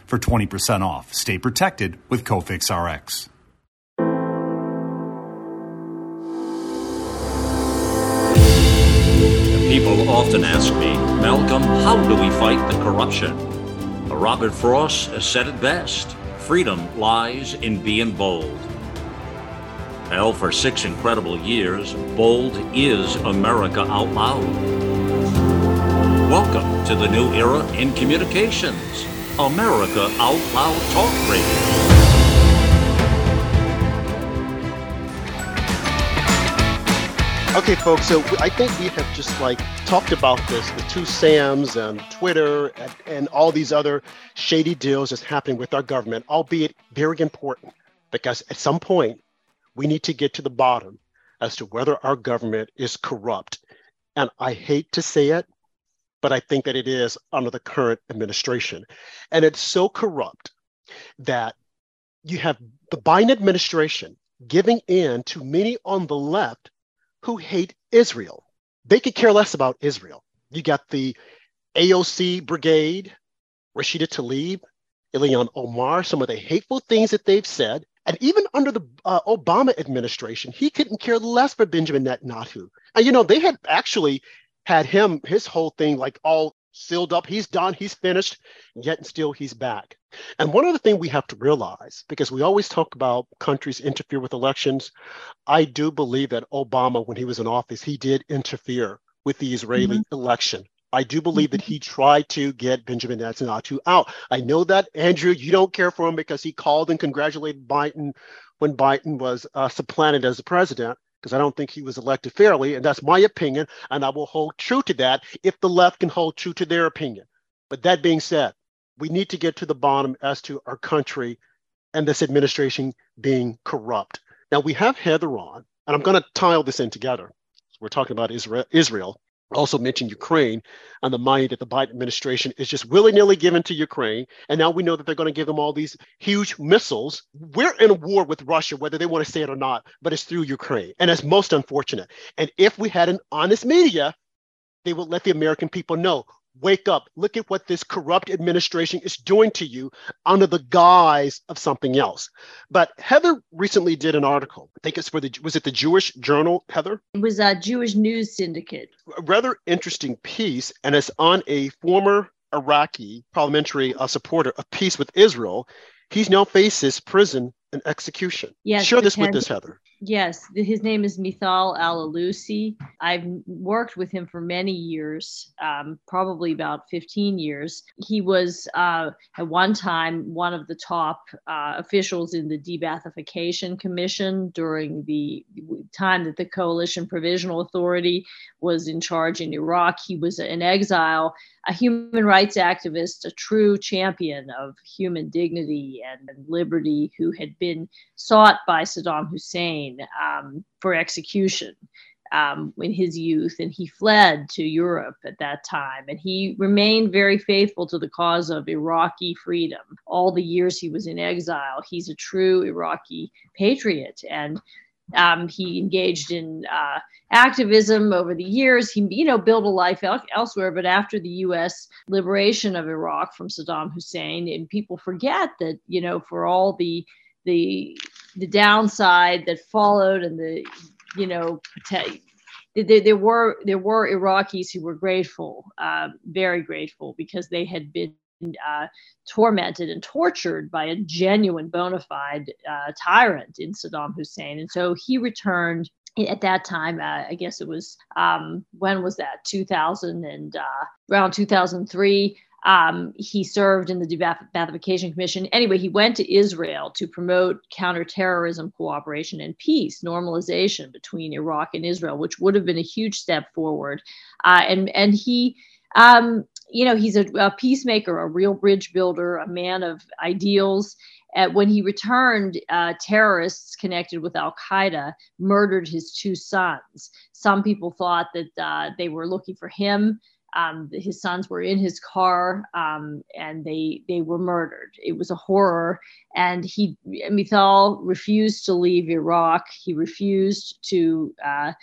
for 20% off. Stay protected with Cofix RX. People often ask me, Malcolm, how do we fight the corruption? Robert Frost has said it best freedom lies in being bold. Hell, for six incredible years, Bold is America Out Loud. Welcome to the new era in communications America Out Loud Talk Radio. Okay, folks, so I think we have just like talked about this the two SAMs and Twitter and, and all these other shady deals that's happening with our government, albeit very important, because at some point we need to get to the bottom as to whether our government is corrupt. And I hate to say it, but I think that it is under the current administration. And it's so corrupt that you have the Biden administration giving in to many on the left who hate Israel. They could care less about Israel. You got the AOC brigade, Rashida Tlaib, Ilhan Omar, some of the hateful things that they've said. And even under the uh, Obama administration, he couldn't care less for Benjamin Netanyahu. And, you know, they had actually had him, his whole thing, like all sealed up. He's done, he's finished, yet and still he's back. And one other thing we have to realize, because we always talk about countries interfere with elections, I do believe that Obama, when he was in office, he did interfere with the Israeli mm-hmm. election. I do believe mm-hmm. that he tried to get Benjamin Netanyahu out. I know that, Andrew, you don't care for him because he called and congratulated Biden when Biden was uh, supplanted as the president because I don't think he was elected fairly. And that's my opinion. And I will hold true to that if the left can hold true to their opinion. But that being said, we need to get to the bottom as to our country and this administration being corrupt. Now, we have Heather on, and I'm going to tie this in together. We're talking about Israel. Also mentioned Ukraine and the money that the Biden administration is just willy nilly given to Ukraine. And now we know that they're going to give them all these huge missiles. We're in a war with Russia, whether they want to say it or not, but it's through Ukraine. And it's most unfortunate. And if we had an honest media, they would let the American people know wake up look at what this corrupt administration is doing to you under the guise of something else. But heather recently did an article i think it's for the was it the jewish journal heather? It was a jewish news syndicate. A rather interesting piece and it's on a former iraqi parliamentary uh, supporter of peace with israel. He's now faces prison and execution. Yes share this with us heather Yes, his name is Mithal Al-Alusi. I've worked with him for many years, um, probably about 15 years. He was uh, at one time one of the top uh, officials in the De-Baathification Commission during the time that the Coalition Provisional Authority was in charge in Iraq. He was an exile, a human rights activist, a true champion of human dignity and liberty who had been sought by Saddam Hussein um, for execution um, in his youth, and he fled to Europe at that time. And he remained very faithful to the cause of Iraqi freedom. All the years he was in exile, he's a true Iraqi patriot. And um, he engaged in uh, activism over the years. He, you know, built a life el- elsewhere. But after the U.S. liberation of Iraq from Saddam Hussein, and people forget that, you know, for all the the the downside that followed and the you know there, there were there were Iraqis who were grateful, uh, very grateful, because they had been uh, tormented and tortured by a genuine bona fide uh, tyrant in Saddam Hussein. And so he returned at that time. Uh, I guess it was, um, when was that? 2000 and uh, around 2003. Um, he served in the De-Baathification Commission. Anyway, he went to Israel to promote counterterrorism cooperation and peace, normalization between Iraq and Israel, which would have been a huge step forward. Uh, and and he, um, you know, he's a, a, peacemaker, a real bridge builder, a man of ideals. Uh, when he returned, uh, terrorists connected with Al Qaeda murdered his two sons. Some people thought that uh, they were looking for him. Um, his sons were in his car um, and they they were murdered. It was a horror. And he Mithal refused to leave Iraq. He refused to uh,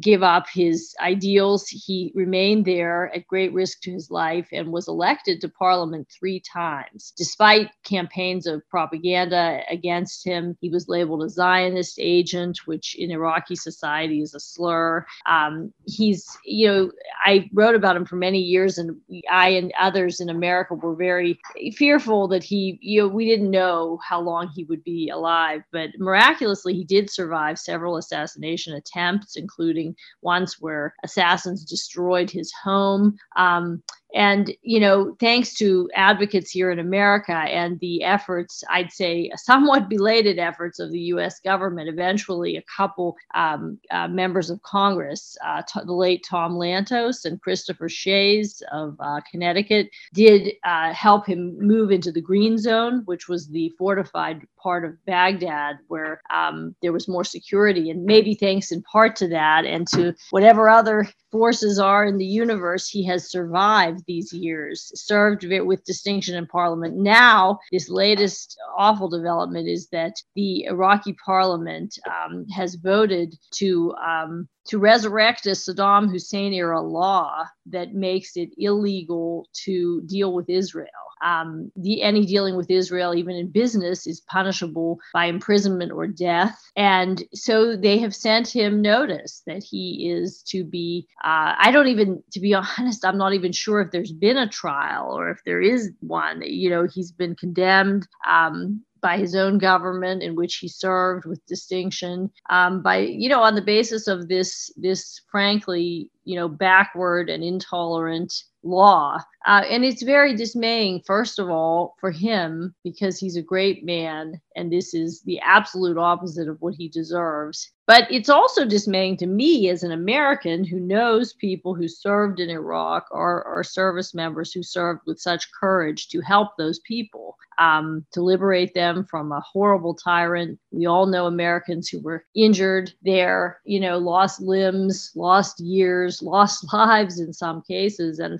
give up his ideals. He remained there at great risk to his life and was elected to parliament three times. Despite campaigns of propaganda against him, he was labeled a Zionist agent, which in Iraqi society is a slur. Um, he's, you know, I wrote about him for many years, and I and others in America were very fearful that he, you know, we didn't know how long he would be alive, but miraculously, he did survive several assassination attempts, including ones where assassins destroyed his home. Um, and, you know, thanks to advocates here in America and the efforts, I'd say (laughs) somewhat belated efforts of the US government, eventually a couple um, uh, members of Congress, uh, t- the late Tom Lantos and Christopher Shays of uh, Connecticut, did uh, help him move into the green zone, which was the fortified part of Baghdad where um, there was more security. And maybe thanks in part to that and to whatever other forces are in the universe, he has survived these years, served with distinction in parliament. Now, this latest awful development is that the Iraqi parliament um, has voted to um, to resurrect a Saddam Hussein era law that makes it illegal to deal with Israel. Um, the, any dealing with Israel, even in business, is punishable by imprisonment or death. And so they have sent him notice that he is to be. Uh, I don't even, to be (laughs) honest, I'm not even sure if there's been a trial or if there is one. You know, he's been condemned. Um, by his own government in which he served with distinction. Um, by you know on the basis of this this frankly you know backward and intolerant law. Uh, and it's very dismaying, first of all, for him, because he's a great man, and this is the absolute opposite of what he deserves. But it's also dismaying to me as an American who knows people who served in Iraq or, or service members who served with such courage to help those people, um, to liberate them from a horrible tyrant. We all know Americans who were injured there, you know, lost limbs, lost years, (laughs) lost lives in some cases. And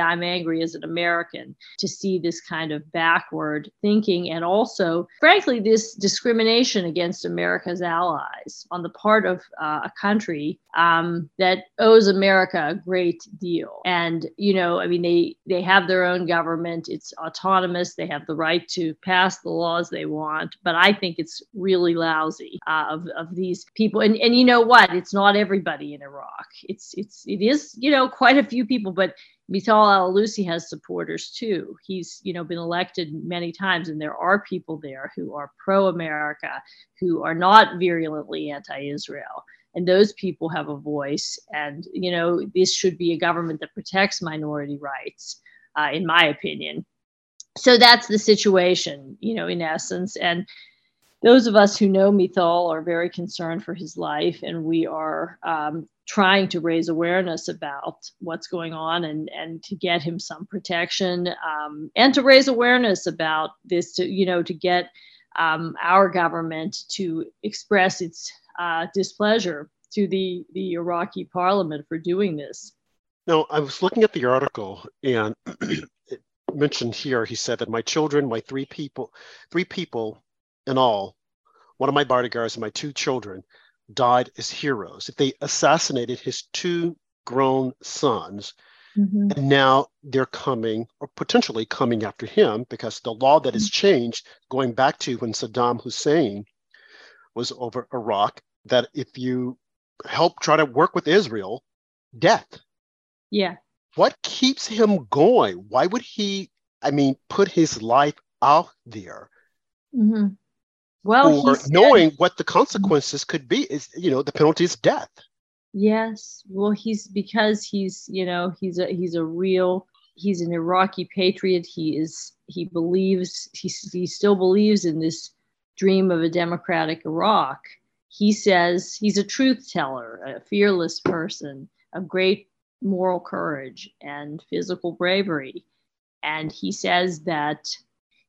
I'm angry as an American to see this kind of backward thinking and also, frankly, this discrimination against America's allies on the part of uh, a country um, that owes America a great deal. And you know, I mean, they they have their own government. It's autonomous. They have the right to pass the laws they want. But I think it's really lousy uh, of of these people. And and you know what? It's not everybody in Iraq. It's it's it is you know quite a few people, but Mithal al-Alusi has supporters too. He's, you know, been elected many times, and there are people there who are pro-America, who are not virulently anti-Israel, and those people have a voice. And you know, this should be a government that protects minority rights, uh, in my opinion. So that's the situation, you know, in essence. And those of us who know Mithal are very concerned for his life, and we are um, trying to raise awareness about what's going on and and to get him some protection um, and to raise awareness about this to you know to get um, our government to express its uh, displeasure to the the Iraqi parliament for doing this. No, I was looking at the article and (clears throat) it mentioned here. He said that my children, my three people, three people in all, one of my bodyguards and my two children died as heroes, if they assassinated his two grown sons, mm-hmm. and now they're coming or potentially coming after him because the law that has mm-hmm. changed, going back to when Saddam Hussein was over Iraq, that if you help try to work with Israel, death. Yeah. What keeps him going? Why would he, I mean, put his life out there? Mm-hmm. Well, or knowing what the consequences could be is, you know, the penalty is death. Yes. Well, he's because he's, you know, he's a he's a real he's an Iraqi patriot. He is he believes he he still believes in this dream of a democratic Iraq. He says he's a truth teller, a fearless person, of great moral courage and physical bravery. And he says that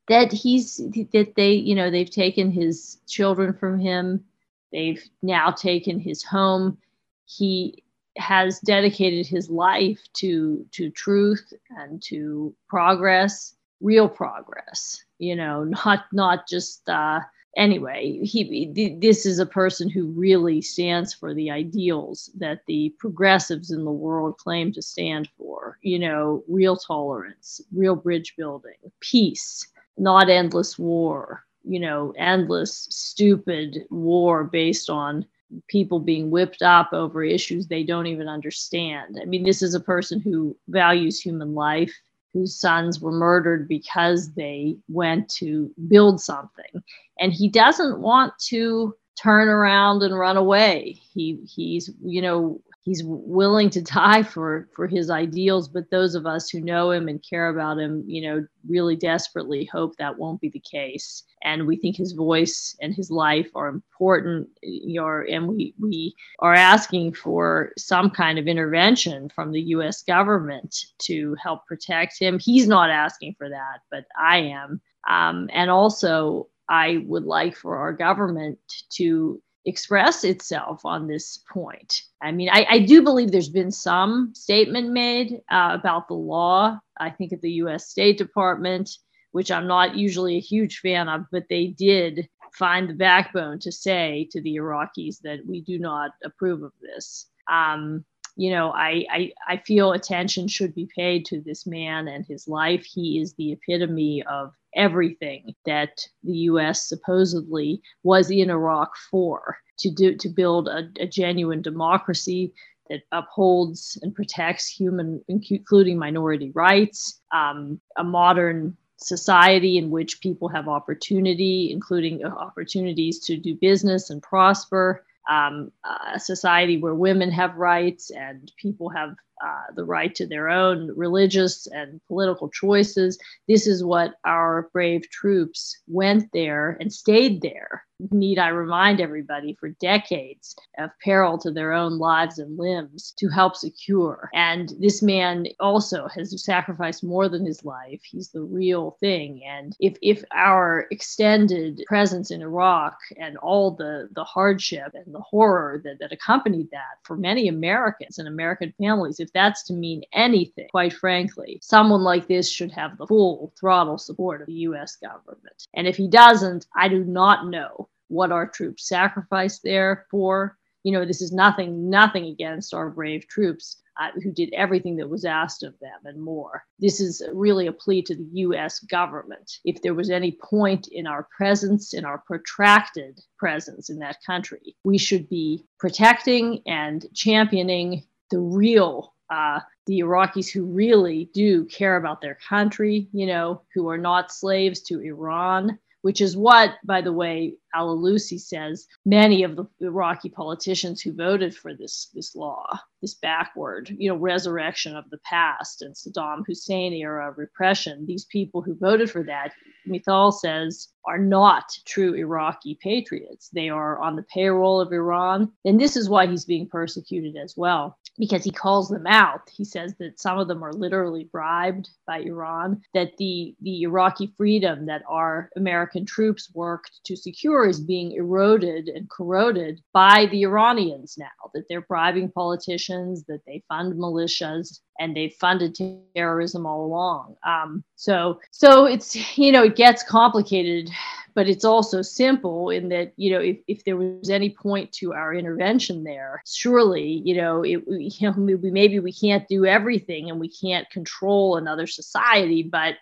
that he's that they you know they've taken his children from him they've now taken his home he has dedicated his life to to truth and to progress real progress you know not not just uh anyway, he this is a person who really stands for the ideals that the progressives in the world claim to stand for. You know, real tolerance, real bridge building, peace, not endless war. You know, endless stupid war based on people being whipped up over issues they don't even understand. I mean, this is a person who values human life whose sons were murdered because they went to build something. And he doesn't want to turn around and run away. He he's you know he's willing to die for for his ideals but those of us who know him and care about him you know really desperately hope that won't be the case. And we think his voice and his life are important you know, and we we are asking for some kind of intervention from the US government to help protect him. He's not asking for that but I am. Um, and also I would like for our government to express itself on this point. I mean, I, I do believe there's been some statement made uh, about the law, I think at the US State Department, which I'm not usually a huge fan of, but they did find the backbone to say to the Iraqis that we do not approve of this. Um, you know, I, I, I feel attention should be paid to this man and his life. He is the epitome of everything that the U.S. supposedly was in Iraq for to do to build a, a genuine democracy that upholds and protects human, including minority rights, um, a modern society in which people have opportunity, including opportunities to do business and prosper, um, a society where women have rights and people have uh, the right to their own religious and political choices. This is what our brave troops went there and stayed there. Need I remind everybody for decades of peril to their own lives and limbs to help secure. And this man also has sacrificed more than his life. He's the real thing. And if, if our extended presence in Iraq and all the, the hardship and the horror that, that accompanied that for many Americans and American families, if that's to mean anything, quite frankly, someone like this should have the full throttle support of the US government. And if he doesn't, I do not know what our troops sacrificed there for. You know, this is nothing, nothing against our brave troops. Uh, who did everything that was asked of them and more. This is really a plea to the US government. If there was any point in our presence, in our protracted presence in that country, we should be protecting and championing the real uh, the Iraqis who really do care about their country, you know, who are not slaves to Iran, which is what, by the way, Al-Alousi says many of the Iraqi politicians who voted for this this law, this backward, you know, resurrection of the past and Saddam Hussein era repression, these people who voted for that, Mithal says, are not true Iraqi patriots. They are on the payroll of Iran. And this is why he's being persecuted as well, because he calls them out. He says that some of them are literally bribed by Iran, that the, the Iraqi freedom that our American troops worked to secure is being eroded and corroded by the Iranians now, that they're bribing politicians, that they fund militias, and they've funded terrorism all along. Um, so, so it's you know it gets complicated, but it's also simple in that you know if, if there was any point to our intervention there, surely you know it you (laughs) know maybe we can't do everything and we can't control another society, but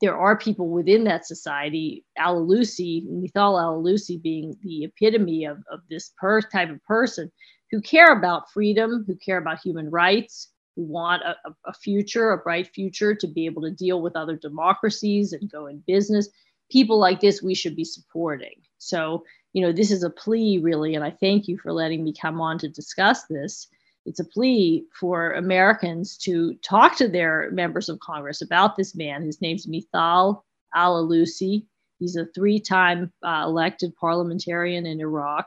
there are people within that society, Al-Alousi, Mithal Al-Alousi being the epitome of, of this per- type of person who care about freedom, who care about human rights, who want a, a future, a bright future to be able to deal with other democracies and go in business. People like this we should be supporting. So, you know, this is a plea really, and I thank you for letting me come on to discuss this it's a plea for Americans to talk to their members of Congress about this man. His name's Mithal Al-Alousi. He's a three-time uh, elected parliamentarian in Iraq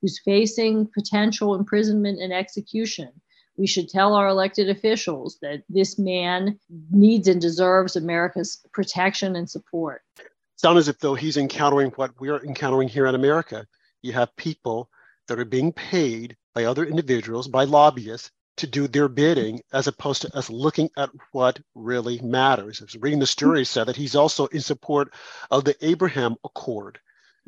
who's facing potential imprisonment and execution. We should tell our elected officials that this man needs and deserves America's protection and support. Sound as if though he's encountering what we're encountering here in America. You have people that are being paid by other individuals, by lobbyists, to do their bidding as opposed to us looking at what really matters. As reading the story said that he's also in support of the Abraham Accord,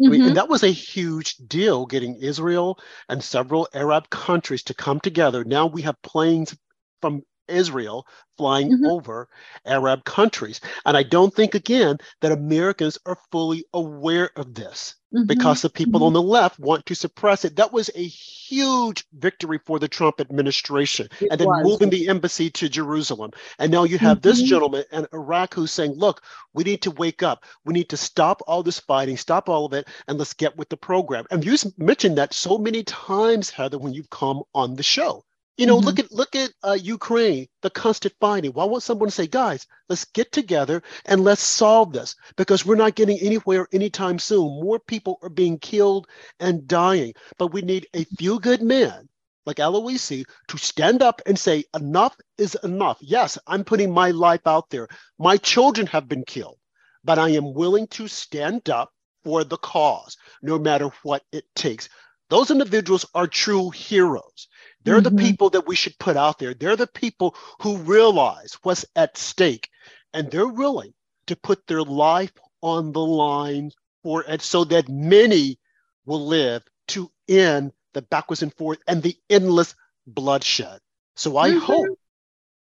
Mm-hmm. I mean, and mm-hmm. that was a huge deal getting Israel and several Arab countries to come together. Now we have planes from Israel flying mm-hmm. over Arab countries. And I don't think, again, that Americans are fully aware of this mm-hmm. because the people mm-hmm. on the left want to suppress it. That was a huge victory for the Trump administration. It and then was. moving the embassy to Jerusalem. And now you have this mm-hmm. gentleman in Iraq who's saying, look, we need to wake up. We need to stop all this fighting, stop all of it, and let's get with the program. And you mentioned that so many times, Heather, when you've come on the show. You know, mm-hmm. look at look at uh, Ukraine, the constant fighting. Why won't someone say, guys, let's get together and let's solve this? Because we're not getting anywhere anytime soon. More people are being killed and dying. But we need a few good men like Aloisi to stand up and say, enough is enough. Yes, I'm putting my life out there. My children have been killed, but I am willing to stand up for the cause, no matter what it takes. Those individuals are true heroes. They're mm-hmm. the people that we should put out there. They're the people who realize what's at stake and they're willing to put their life on the line for it so that many will live to end the backwards and forth and the endless bloodshed. So I mm-hmm. hope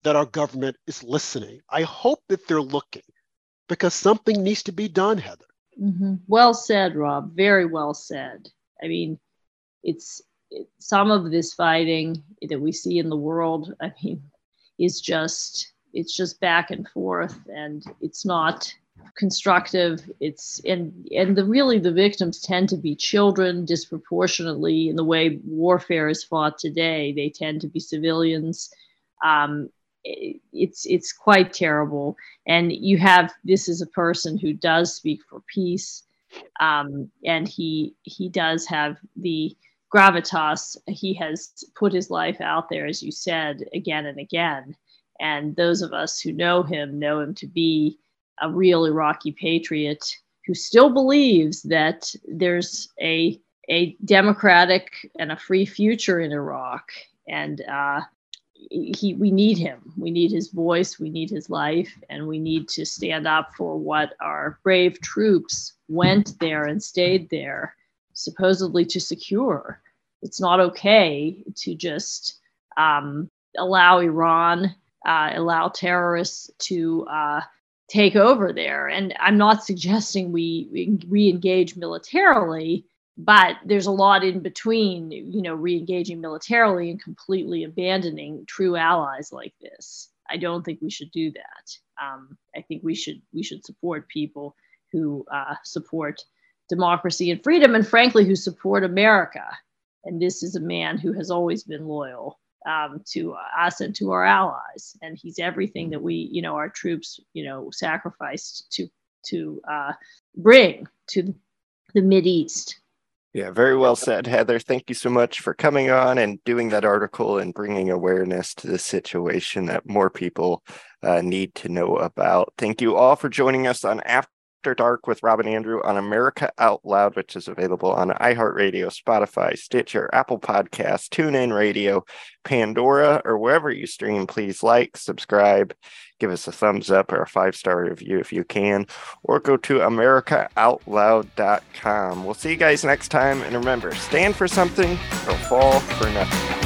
that our government is listening. I hope that they're looking because something needs to be done, Heather. Mm-hmm. Well said, Rob. Very well said. I mean, it's some of this fighting that we see in the world, I mean, is just it's just back and forth, and it's not constructive. It's and and the really the victims tend to be children disproportionately in the way warfare is fought today. They tend to be civilians. Um, it's it's quite terrible. And you have this is a person who does speak for peace, um, and he he does have the gravitas, he has put his life out there, as you said, again and again. And those of us who know him know him to be a real Iraqi patriot who still believes that there's a, a democratic and a free future in Iraq. And uh, he, we need him. We need his voice. We need his life. And we need to stand up for what our brave troops went there and stayed there supposedly to secure. It's not okay to just um, allow Iran, uh, allow terrorists to uh, take over there. And I'm not suggesting we re engage militarily, but there's a lot in between, you know, re engaging militarily and completely abandoning true allies like this. I don't think we should do that. Um, I think we should we should support people who uh, support democracy and freedom, and frankly, who support America. And this is a man who has always been loyal um, to us and to our allies, and he's everything that we, you know, our troops, you know, sacrificed to to uh, bring to the Mid East. Yeah, very well said, Heather. Thank you so much for coming on and doing that article and bringing awareness to the situation that more people uh, need to know about. Thank you all for joining us on After. After Dark with Rob and Andrew on America Out Loud, which is available on iHeartRadio, Spotify, Stitcher, Apple Podcasts, TuneIn Radio, Pandora, or wherever you stream. Please like, subscribe, give us a thumbs up or a five star review if you can, or go to AmericaOutloud.com. We'll see you guys next time. And remember, stand for something or fall for nothing.